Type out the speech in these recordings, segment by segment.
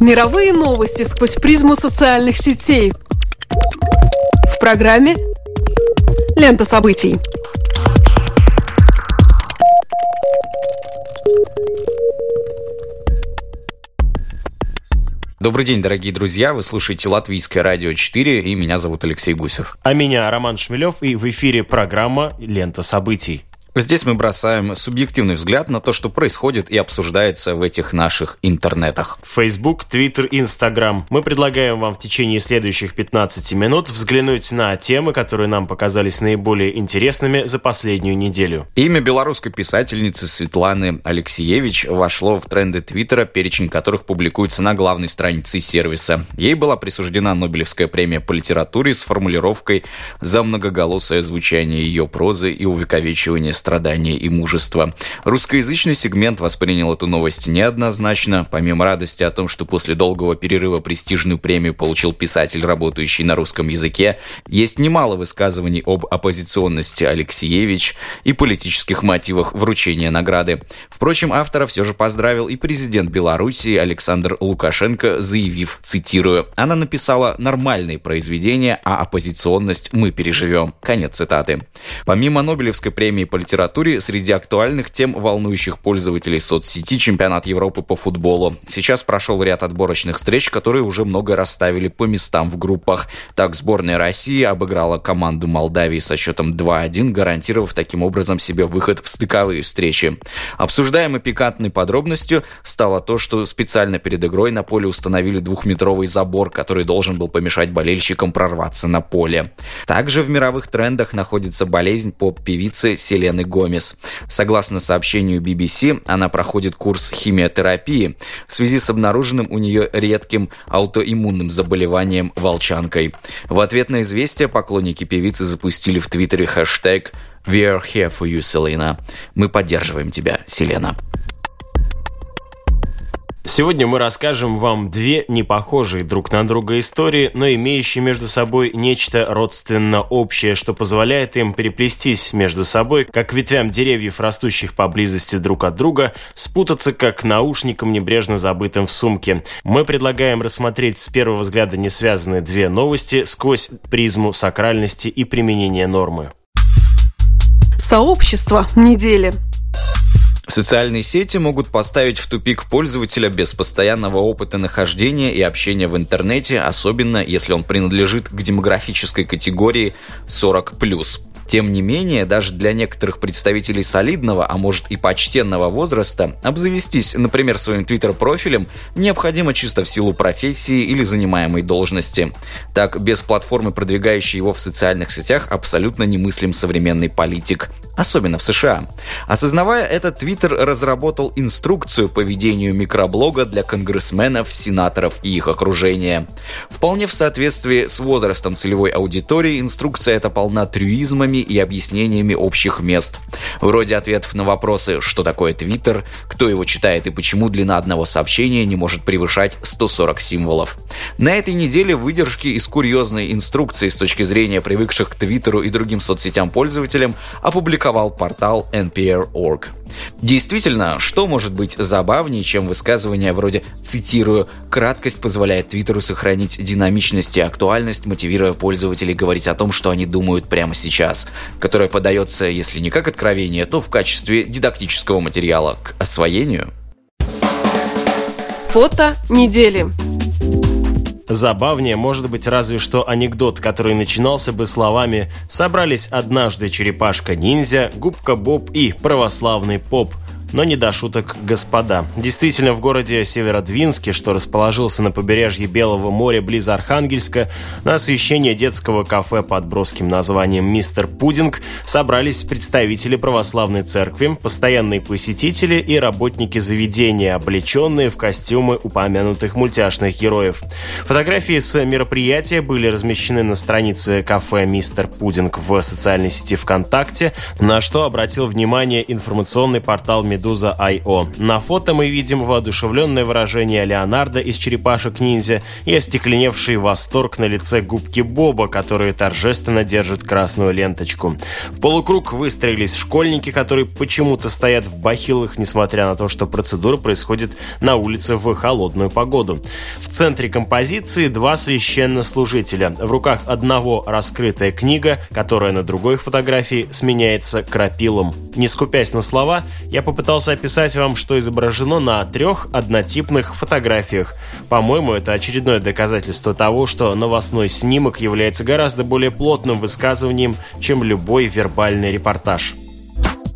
Мировые новости сквозь призму социальных сетей. В программе «Лента событий». Добрый день, дорогие друзья. Вы слушаете Латвийское радио 4, и меня зовут Алексей Гусев. А меня Роман Шмелев, и в эфире программа «Лента событий». Здесь мы бросаем субъективный взгляд на то, что происходит и обсуждается в этих наших интернетах. Facebook, Twitter, Instagram. Мы предлагаем вам в течение следующих 15 минут взглянуть на темы, которые нам показались наиболее интересными за последнюю неделю. Имя белорусской писательницы Светланы Алексеевич вошло в тренды Твиттера, перечень которых публикуется на главной странице сервиса. Ей была присуждена Нобелевская премия по литературе с формулировкой «За многоголосое звучание ее прозы и увековечивание страдания и мужества. Русскоязычный сегмент воспринял эту новость неоднозначно. Помимо радости о том, что после долгого перерыва престижную премию получил писатель, работающий на русском языке, есть немало высказываний об оппозиционности Алексеевич и политических мотивах вручения награды. Впрочем, автора все же поздравил и президент Беларуси Александр Лукашенко, заявив, цитирую, «Она написала нормальные произведения, а оппозиционность мы переживем». Конец цитаты. Помимо Нобелевской премии по литературе среди актуальных тем, волнующих пользователей соцсети чемпионат Европы по футболу. Сейчас прошел ряд отборочных встреч, которые уже много расставили по местам в группах. Так, сборная России обыграла команду Молдавии со счетом 2-1, гарантировав таким образом себе выход в стыковые встречи. Обсуждаемой пикантной подробностью стало то, что специально перед игрой на поле установили двухметровый забор, который должен был помешать болельщикам прорваться на поле. Также в мировых трендах находится болезнь поп-певицы Селены Селены Гомес. Согласно сообщению BBC, она проходит курс химиотерапии в связи с обнаруженным у нее редким аутоиммунным заболеванием волчанкой. В ответ на известие поклонники певицы запустили в Твиттере хэштег «We are here for you, Selena». Мы поддерживаем тебя, Селена. Сегодня мы расскажем вам две непохожие друг на друга истории, но имеющие между собой нечто родственно общее, что позволяет им переплестись между собой, как ветвям деревьев, растущих поблизости друг от друга, спутаться как наушником, небрежно забытым в сумке. Мы предлагаем рассмотреть с первого взгляда не связанные две новости сквозь призму сакральности и применения нормы. Сообщество недели. Социальные сети могут поставить в тупик пользователя без постоянного опыта нахождения и общения в интернете, особенно если он принадлежит к демографической категории 40+. Тем не менее, даже для некоторых представителей солидного, а может и почтенного возраста, обзавестись, например, своим твиттер-профилем необходимо чисто в силу профессии или занимаемой должности. Так, без платформы, продвигающей его в социальных сетях, абсолютно немыслим современный политик. Особенно в США. Осознавая это, Твиттер разработал инструкцию по ведению микроблога для конгрессменов, сенаторов и их окружения. Вполне в соответствии с возрастом целевой аудитории, инструкция эта полна трюизмами и объяснениями общих мест. Вроде ответов на вопросы, что такое Твиттер, кто его читает и почему длина одного сообщения не может превышать 140 символов. На этой неделе выдержки из курьезной инструкции с точки зрения привыкших к Твиттеру и другим соцсетям пользователям опубликовал портал NPR.org. Действительно, что может быть забавнее, чем высказывание вроде, цитирую, «краткость позволяет Твиттеру сохранить динамичность и актуальность, мотивируя пользователей говорить о том, что они думают прямо сейчас», которое подается, если не как откровение, то в качестве дидактического материала к освоению. Фото недели. Забавнее может быть разве что анекдот, который начинался бы словами «Собрались однажды черепашка-ниндзя, губка Боб и православный поп» но не до шуток господа. Действительно, в городе Северодвинске, что расположился на побережье Белого моря близ Архангельска, на освещение детского кафе под броским названием «Мистер Пудинг» собрались представители православной церкви, постоянные посетители и работники заведения, облеченные в костюмы упомянутых мультяшных героев. Фотографии с мероприятия были размещены на странице кафе «Мистер Пудинг» в социальной сети ВКонтакте, на что обратил внимание информационный портал «Медведь» Medusa.io. На фото мы видим воодушевленное выражение Леонардо из черепашек-ниндзя и остекленевший восторг на лице губки Боба, который торжественно держит красную ленточку. В полукруг выстроились школьники, которые почему-то стоят в бахилах, несмотря на то, что процедура происходит на улице в холодную погоду. В центре композиции два священнослужителя. В руках одного раскрытая книга, которая на другой фотографии сменяется крапилом. Не скупясь на слова, я попытался описать вам, что изображено на трех однотипных фотографиях. По-моему, это очередное доказательство того, что новостной снимок является гораздо более плотным высказыванием, чем любой вербальный репортаж.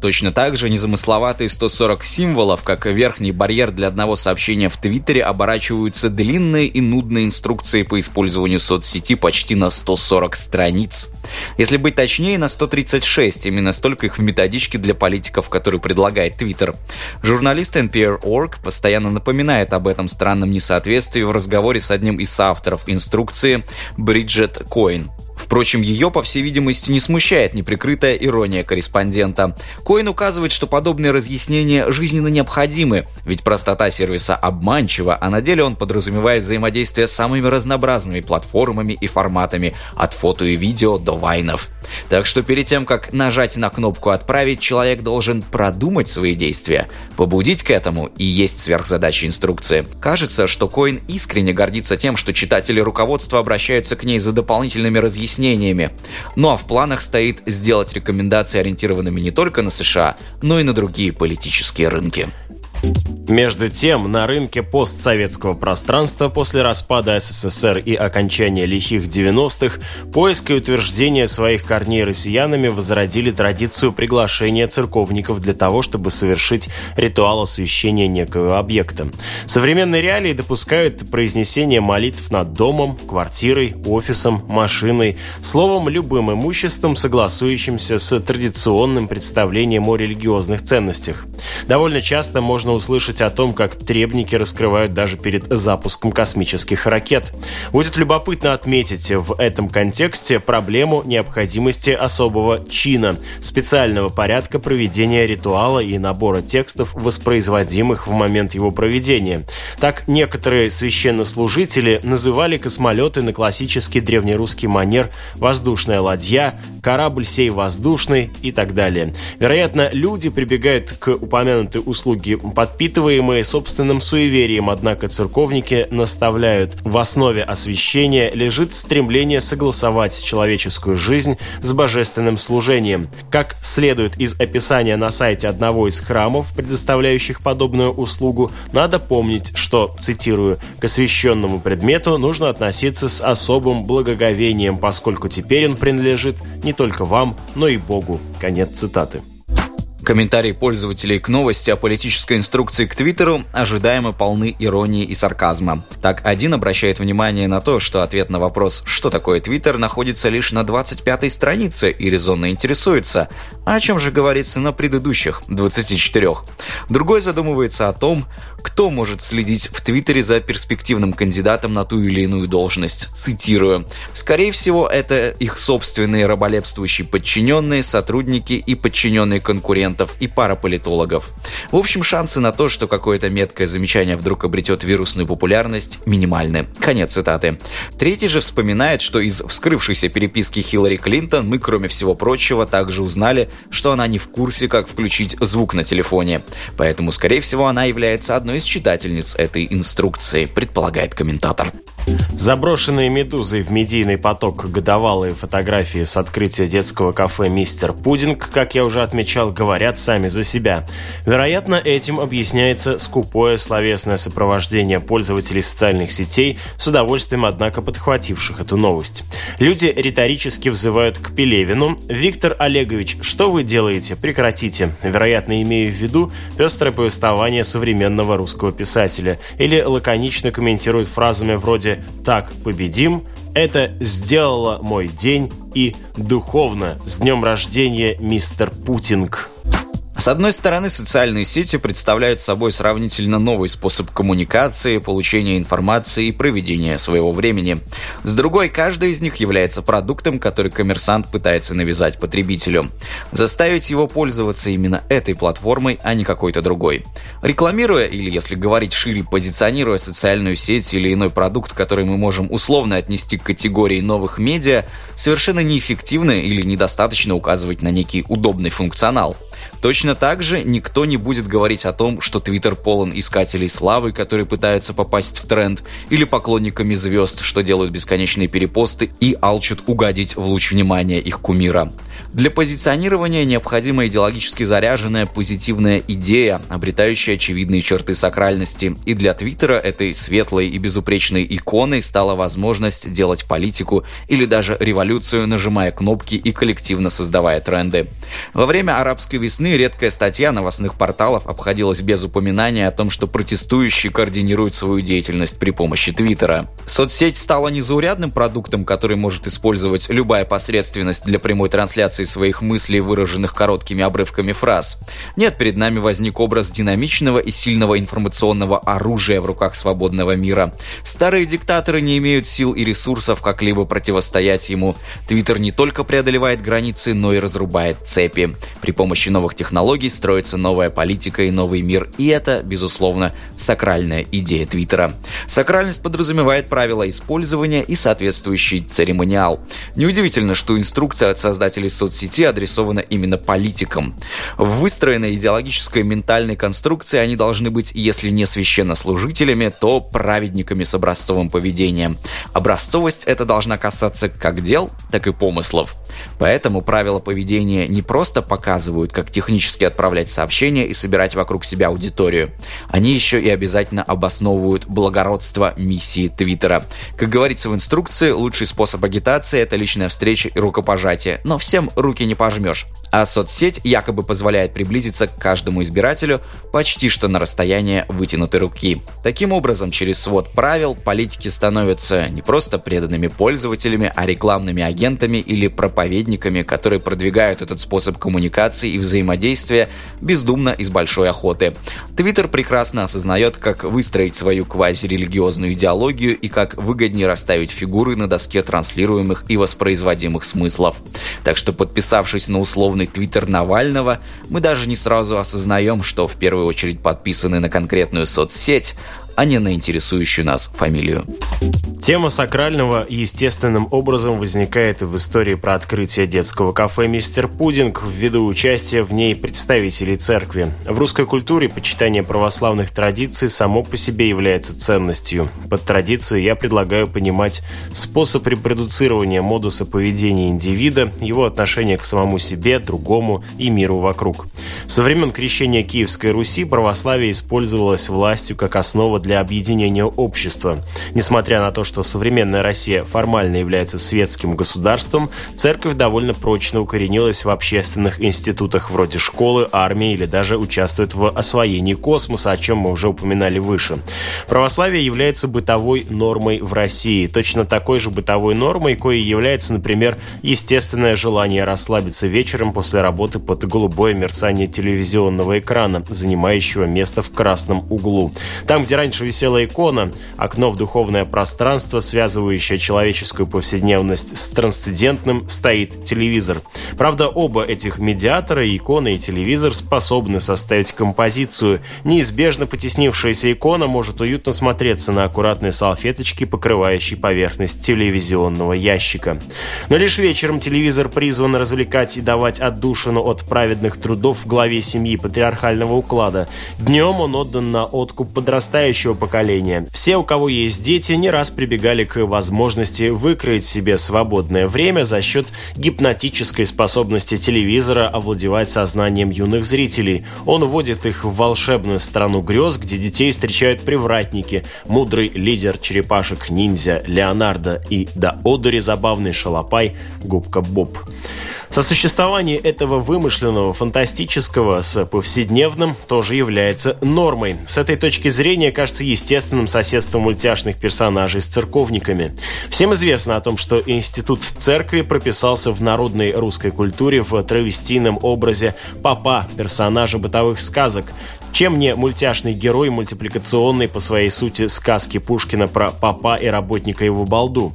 Точно так же незамысловатые 140 символов, как верхний барьер для одного сообщения в Твиттере, оборачиваются длинные и нудные инструкции по использованию соцсети почти на 140 страниц. Если быть точнее, на 136, именно столько их в методичке для политиков, которую предлагает Твиттер. Журналист NPR.org постоянно напоминает об этом странном несоответствии в разговоре с одним из авторов инструкции Бриджет Коин. Впрочем, ее, по всей видимости, не смущает неприкрытая ирония корреспондента. Коин указывает, что подобные разъяснения жизненно необходимы, ведь простота сервиса обманчива, а на деле он подразумевает взаимодействие с самыми разнообразными платформами и форматами, от фото и видео до вайнов. Так что перед тем, как нажать на кнопку «Отправить», человек должен продумать свои действия, побудить к этому и есть сверхзадача инструкции. Кажется, что Коин искренне гордится тем, что читатели руководства обращаются к ней за дополнительными разъяснениями. Ну а в планах стоит сделать рекомендации, ориентированными не только на США, но и на другие политические рынки. Между тем, на рынке постсоветского пространства после распада СССР и окончания лихих 90-х поиск и утверждение своих корней россиянами возродили традицию приглашения церковников для того, чтобы совершить ритуал освящения некого объекта. Современные реалии допускают произнесение молитв над домом, квартирой, офисом, машиной, словом, любым имуществом, согласующимся с традиционным представлением о религиозных ценностях. Довольно часто можно услышать о том, как требники раскрывают даже перед запуском космических ракет. Будет любопытно отметить в этом контексте проблему необходимости особого чина, специального порядка проведения ритуала и набора текстов, воспроизводимых в момент его проведения. Так некоторые священнослужители называли космолеты на классический древнерусский манер «воздушная ладья», «корабль сей воздушный» и так далее. Вероятно, люди прибегают к упомянутой услуге подпитываемые собственным суеверием, однако церковники наставляют, в основе освящения лежит стремление согласовать человеческую жизнь с божественным служением. Как следует из описания на сайте одного из храмов, предоставляющих подобную услугу, надо помнить, что, цитирую, «к освященному предмету нужно относиться с особым благоговением, поскольку теперь он принадлежит не только вам, но и Богу». Конец цитаты. Комментарии пользователей к новости о политической инструкции к Твиттеру ожидаемо полны иронии и сарказма. Так, один обращает внимание на то, что ответ на вопрос «что такое Твиттер» находится лишь на 25-й странице и резонно интересуется, а о чем же говорится на предыдущих 24. Другой задумывается о том, кто может следить в Твиттере за перспективным кандидатом на ту или иную должность. Цитирую. «Скорее всего, это их собственные раболепствующие подчиненные, сотрудники и подчиненные конкуренты студентов и пара политологов. В общем, шансы на то, что какое-то меткое замечание вдруг обретет вирусную популярность, минимальны. Конец цитаты. Третий же вспоминает, что из вскрывшейся переписки Хиллари Клинтон мы, кроме всего прочего, также узнали, что она не в курсе, как включить звук на телефоне. Поэтому, скорее всего, она является одной из читательниц этой инструкции, предполагает комментатор. Заброшенные медузой в медийный поток годовалые фотографии с открытия детского кафе «Мистер Пудинг», как я уже отмечал, говорят сами за себя. Вероятно, этим объясняется скупое словесное сопровождение пользователей социальных сетей, с удовольствием, однако, подхвативших эту новость. Люди риторически взывают к Пелевину. «Виктор Олегович, что вы делаете? Прекратите». Вероятно, имею в виду пестрое повествование современного русского писателя. Или лаконично комментируют фразами вроде «Так победим», это сделало мой день и духовно. С днем рождения, мистер Путинг. С одной стороны, социальные сети представляют собой сравнительно новый способ коммуникации, получения информации и проведения своего времени. С другой, каждый из них является продуктом, который коммерсант пытается навязать потребителю. Заставить его пользоваться именно этой платформой, а не какой-то другой. Рекламируя, или если говорить шире, позиционируя социальную сеть или иной продукт, который мы можем условно отнести к категории новых медиа, совершенно неэффективно или недостаточно указывать на некий удобный функционал. Точно так же никто не будет говорить о том, что Твиттер полон искателей славы, которые пытаются попасть в тренд, или поклонниками звезд, что делают бесконечные перепосты и алчут угодить в луч внимания их кумира. Для позиционирования необходима идеологически заряженная позитивная идея, обретающая очевидные черты сакральности. И для Твиттера этой светлой и безупречной иконой стала возможность делать политику или даже революцию, нажимая кнопки и коллективно создавая тренды. Во время арабской весны редкая статья новостных порталов обходилась без упоминания о том, что протестующие координируют свою деятельность при помощи Твиттера. Соцсеть стала незаурядным продуктом, который может использовать любая посредственность для прямой трансляции своих мыслей, выраженных короткими обрывками фраз. Нет, перед нами возник образ динамичного и сильного информационного оружия в руках свободного мира. Старые диктаторы не имеют сил и ресурсов как-либо противостоять ему. Твиттер не только преодолевает границы, но и разрубает цепи. При помощи новых технологий строится новая политика и новый мир, и это, безусловно, сакральная идея Твиттера. Сакральность подразумевает правила использования и соответствующий церемониал. Неудивительно, что инструкция от создателей соцсети адресована именно политикам. В выстроенной идеологической ментальной конструкции они должны быть, если не священнослужителями, то праведниками с образцовым поведением. Образцовость это должна касаться как дел, так и помыслов. Поэтому правила поведения не просто показывают, как технически отправлять сообщения и собирать вокруг себя аудиторию. Они еще и обязательно обосновывают благородство миссии Твиттера. Как говорится в инструкции, лучший способ агитации – это личная встреча и рукопожатие, но всем руки не пожмешь. А соцсеть якобы позволяет приблизиться к каждому избирателю почти что на расстояние вытянутой руки. Таким образом, через свод правил политики становятся не просто преданными пользователями, а рекламными агентами или проповедниками, которые продвигают этот способ коммуникации и взаимодействия бездумно из большой охоты. Твиттер прекрасно осознает, как выстроить свою квазирелигиозную идеологию и как выгоднее расставить фигуры на доске транслируемых и воспроизводимых смыслов. Так что, подписавшись на условный твиттер Навального, мы даже не сразу осознаем, что в первую очередь подписаны на конкретную соцсеть, а не на интересующую нас фамилию. Тема сакрального естественным образом возникает в истории про открытие детского кафе «Мистер Пудинг» ввиду участия в ней представителей церкви. В русской культуре почитание православных традиций само по себе является ценностью. Под традицией я предлагаю понимать способ репродуцирования модуса поведения индивида, его отношение к самому себе, другому и миру вокруг. Со времен крещения Киевской Руси православие использовалось властью как основа для для объединения общества. Несмотря на то, что современная Россия формально является светским государством, церковь довольно прочно укоренилась в общественных институтах вроде школы, армии или даже участвует в освоении космоса, о чем мы уже упоминали выше. Православие является бытовой нормой в России, точно такой же бытовой нормой, коей является, например, естественное желание расслабиться вечером после работы под голубое мерцание телевизионного экрана, занимающего место в красном углу. Там, где раньше раньше висела икона, окно в духовное пространство, связывающее человеческую повседневность с трансцендентным, стоит телевизор. Правда, оба этих медиатора, икона и телевизор, способны составить композицию. Неизбежно потеснившаяся икона может уютно смотреться на аккуратной салфеточке, покрывающей поверхность телевизионного ящика. Но лишь вечером телевизор призван развлекать и давать отдушину от праведных трудов в главе семьи патриархального уклада. Днем он отдан на откуп подрастающего поколения. Все, у кого есть дети, не раз прибегали к возможности выкроить себе свободное время за счет гипнотической способности телевизора овладевать сознанием юных зрителей. Он вводит их в волшебную страну грез, где детей встречают привратники, мудрый лидер черепашек-ниндзя Леонардо и до одури забавный шалопай Губка Боб. Сосуществование этого вымышленного, фантастического с повседневным тоже является нормой. С этой точки зрения кажется естественным соседство мультяшных персонажей с церковниками. Всем известно о том, что институт церкви прописался в народной русской культуре в травестийном образе папа, персонажа бытовых сказок. Чем не мультяшный герой мультипликационной по своей сути сказки Пушкина про папа и работника его балду?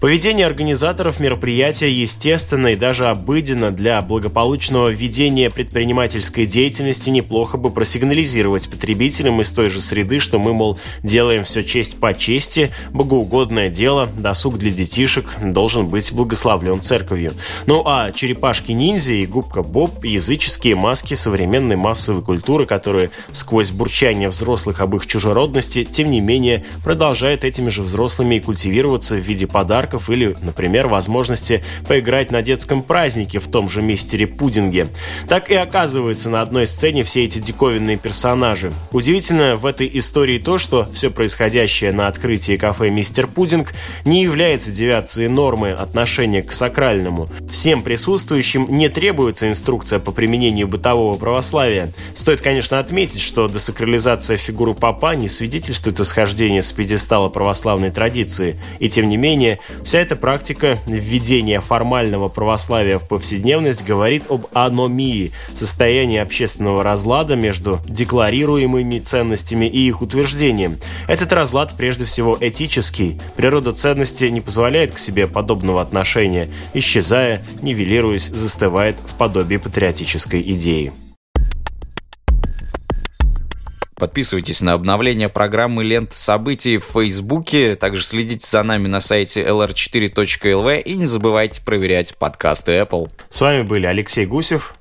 Поведение организаторов мероприятия естественно и даже обыденно для благополучного ведения предпринимательской деятельности неплохо бы просигнализировать потребителям из той же среды, что мы, мол, делаем все честь по чести, богоугодное дело, досуг для детишек должен быть благословлен церковью. Ну а черепашки-ниндзя и губка Боб – языческие маски современной массовой культуры, которые сквозь бурчание взрослых об их чужеродности, тем не менее продолжают этими же взрослыми и культивироваться в виде подарков или, например, возможности поиграть на детском празднике в том же мистере Пудинге. Так и оказывается на одной сцене все эти диковинные персонажи. Удивительно в этой истории то, что все происходящее на открытии кафе «Мистер Пудинг» не является девиацией нормы отношения к сакральному. Всем присутствующим не требуется инструкция по применению бытового православия. Стоит, конечно, отметить, отметить, что десакрализация фигуры папа не свидетельствует исхождения с пьедестала православной традиции. И тем не менее, вся эта практика введения формального православия в повседневность говорит об аномии, состоянии общественного разлада между декларируемыми ценностями и их утверждением. Этот разлад прежде всего этический. Природа ценности не позволяет к себе подобного отношения, исчезая, нивелируясь, застывает в подобии патриотической идеи. Подписывайтесь на обновление программы «Лента событий» в Фейсбуке. Также следите за нами на сайте lr4.lv и не забывайте проверять подкасты Apple. С вами были Алексей Гусев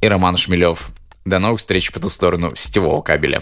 и Роман Шмелев. До новых встреч по ту сторону сетевого кабеля.